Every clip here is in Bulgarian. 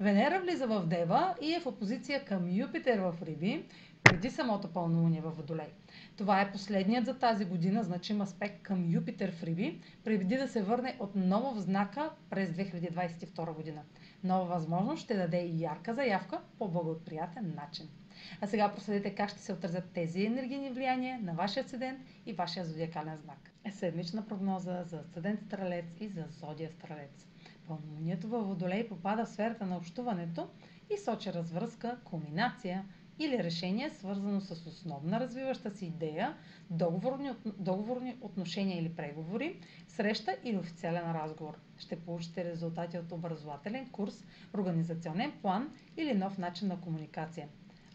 Венера влиза в Дева и е в опозиция към Юпитер в Риби, преди самото пълнолуние във Водолей. Това е последният за тази година значим аспект към Юпитер в Риби, преди да се върне отново в знака през 2022 година. Нова възможност ще даде и ярка заявка по благоприятен начин. А сега проследете как ще се отразят тези енергийни влияния на вашия асцендент и вашия зодиакален знак. Е седмична прогноза за асцендент Стрелец и за зодия Стрелец. Пълнолунието във Водолей попада в сферата на общуването и сочи развръзка, кулминация или решение, свързано с основна развиваща си идея, договорни, договорни отношения или преговори, среща или официален разговор. Ще получите резултати от образователен курс, организационен план или нов начин на комуникация.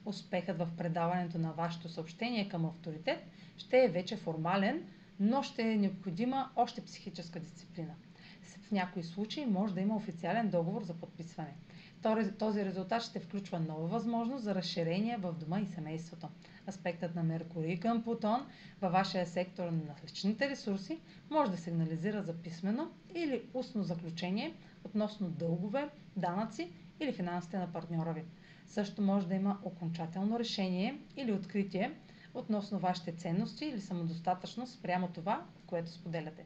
Успехът в предаването на вашето съобщение към авторитет ще е вече формален, но ще е необходима още психическа дисциплина. В някои случаи може да има официален договор за подписване. Този резултат ще включва нова възможност за разширение в дома и семейството. Аспектът на Меркурий към Плутон във вашия сектор на личните ресурси може да сигнализира за писмено или устно заключение относно дългове, данъци или финансите на партньора ви. Също може да има окончателно решение или откритие относно вашите ценности или самодостатъчност прямо това, което споделяте.